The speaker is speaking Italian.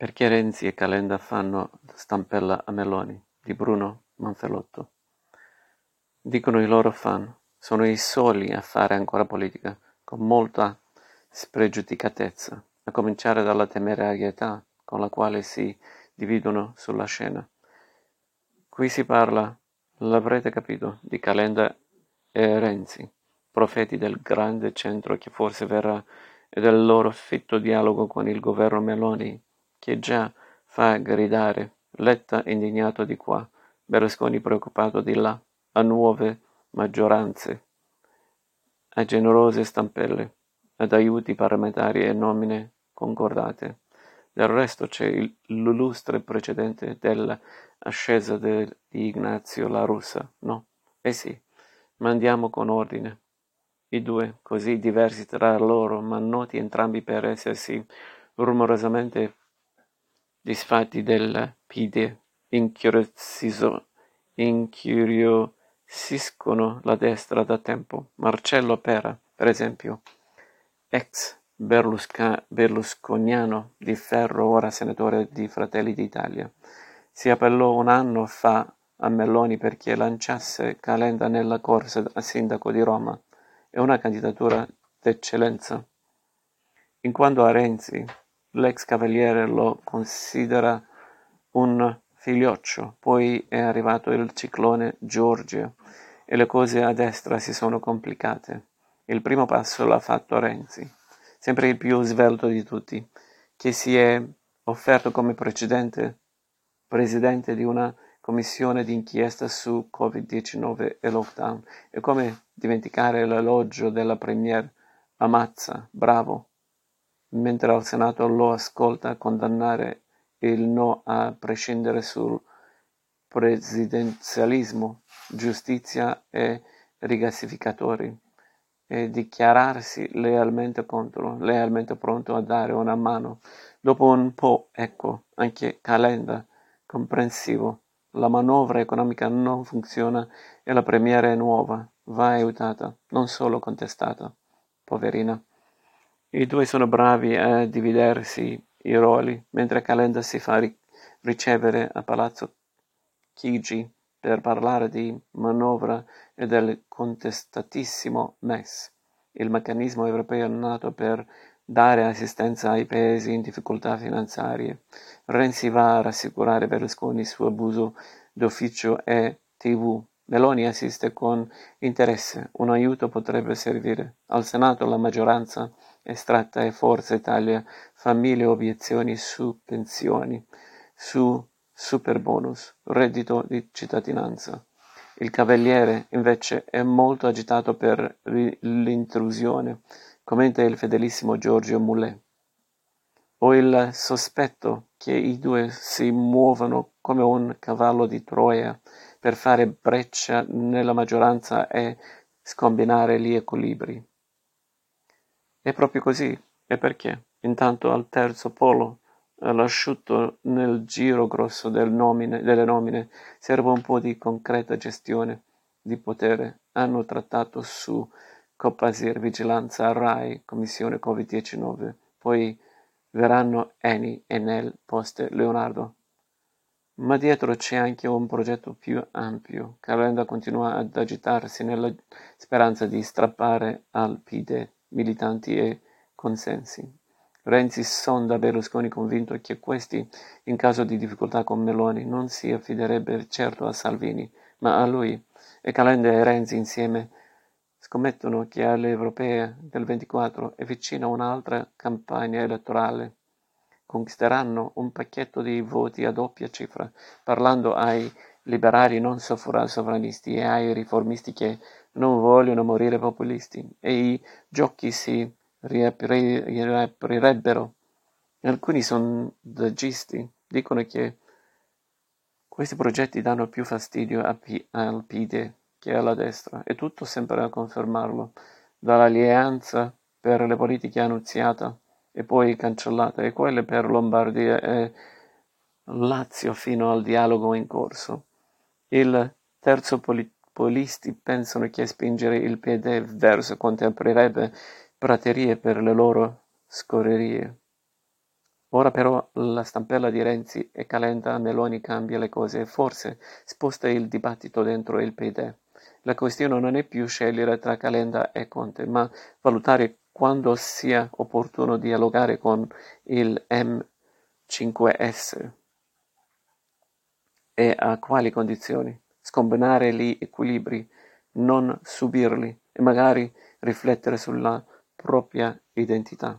Perché Renzi e Calenda fanno stampella a Meloni? Di Bruno Manfellotto. Dicono i loro fan, sono i soli a fare ancora politica, con molta spregiudicatezza, a cominciare dalla temerarietà con la quale si dividono sulla scena. Qui si parla, l'avrete capito, di Calenda e Renzi, profeti del grande centro che forse verrà e del loro fitto dialogo con il governo Meloni che già fa gridare Letta indignato di qua, Berlusconi preoccupato di là, a nuove maggioranze, a generose stampelle, ad aiuti parlamentari e nomine concordate. Del resto c'è l'illustre precedente dell'ascesa di Ignazio La Russa, no? Eh sì, ma andiamo con ordine. I due, così diversi tra loro, ma noti entrambi per essersi rumorosamente disfatti del PD incuriosiscono la destra da tempo. Marcello Pera, per esempio, ex berlusconiano di ferro, ora senatore di Fratelli d'Italia, si appellò un anno fa a Meloni perché lanciasse Calenda nella corsa a sindaco di Roma e una candidatura d'eccellenza. In quanto a Renzi, L'ex cavaliere lo considera un figlioccio, poi è arrivato il ciclone Giorgio e le cose a destra si sono complicate. Il primo passo l'ha fatto Renzi, sempre il più svelto di tutti, che si è offerto come precedente presidente di una commissione d'inchiesta su Covid-19 e lockdown. E come dimenticare l'elogio della Premier Amazza, bravo, mentre al Senato lo ascolta condannare il no a prescindere sul presidenzialismo, giustizia e rigassificatori e dichiararsi lealmente contro, lealmente pronto a dare una mano. Dopo un po', ecco, anche Calenda, comprensivo, la manovra economica non funziona e la premiera è nuova, va aiutata, non solo contestata. Poverina. I due sono bravi a dividersi i ruoli, mentre Calenda si fa ri- ricevere a Palazzo Chigi per parlare di manovra e del contestatissimo MES, il meccanismo europeo nato per dare assistenza ai paesi in difficoltà finanziarie. Renzi va a rassicurare Berlusconi su abuso d'ufficio e TV. Meloni assiste con interesse. Un aiuto potrebbe servire. Al Senato la maggioranza estratta e Forza Italia fa mille obiezioni su pensioni, su superbonus, reddito di cittadinanza. Il Cavaliere, invece, è molto agitato per l'intrusione, commenta il fedelissimo Giorgio Moulet. Ho il sospetto che i due si muovano come un cavallo di Troia per fare breccia nella maggioranza e scombinare gli equilibri. È proprio così. E perché? Intanto al terzo polo, all'asciutto nel giro grosso del nomine, delle nomine, serve un po' di concreta gestione di potere. Hanno trattato su Copasir, Vigilanza, RAI, Commissione Covid-19, poi verranno Eni, Enel, Poste, Leonardo. Ma dietro c'è anche un progetto più ampio. Calenda continua ad agitarsi nella speranza di strappare al PD militanti e consensi. Renzi sonda Berlusconi convinto che questi, in caso di difficoltà con Meloni, non si affiderebbe certo a Salvini, ma a lui. E Calenda e Renzi insieme scommettono che alle europee del 24 è vicina un'altra campagna elettorale. Conquisteranno un pacchetto di voti a doppia cifra, parlando ai liberali non sovranisti e ai riformisti che non vogliono morire populisti e i giochi si riaprirebbero. Alcuni sondaggisti dicono che questi progetti danno più fastidio al PD che alla destra e tutto sembra confermarlo, dall'alleanza per le politiche annunziata e poi cancellata e quelle per Lombardia e Lazio fino al dialogo in corso. Il terzo populisti pensano che spingere il piede verso Conte aprirebbe praterie per le loro scorrerie. Ora però la stampella di Renzi e Calenda Meloni cambia le cose e forse sposta il dibattito dentro il PD. La questione non è più scegliere tra Calenda e Conte, ma valutare quando sia opportuno dialogare con il M5S e a quali condizioni, scombinare gli equilibri, non subirli e magari riflettere sulla propria identità.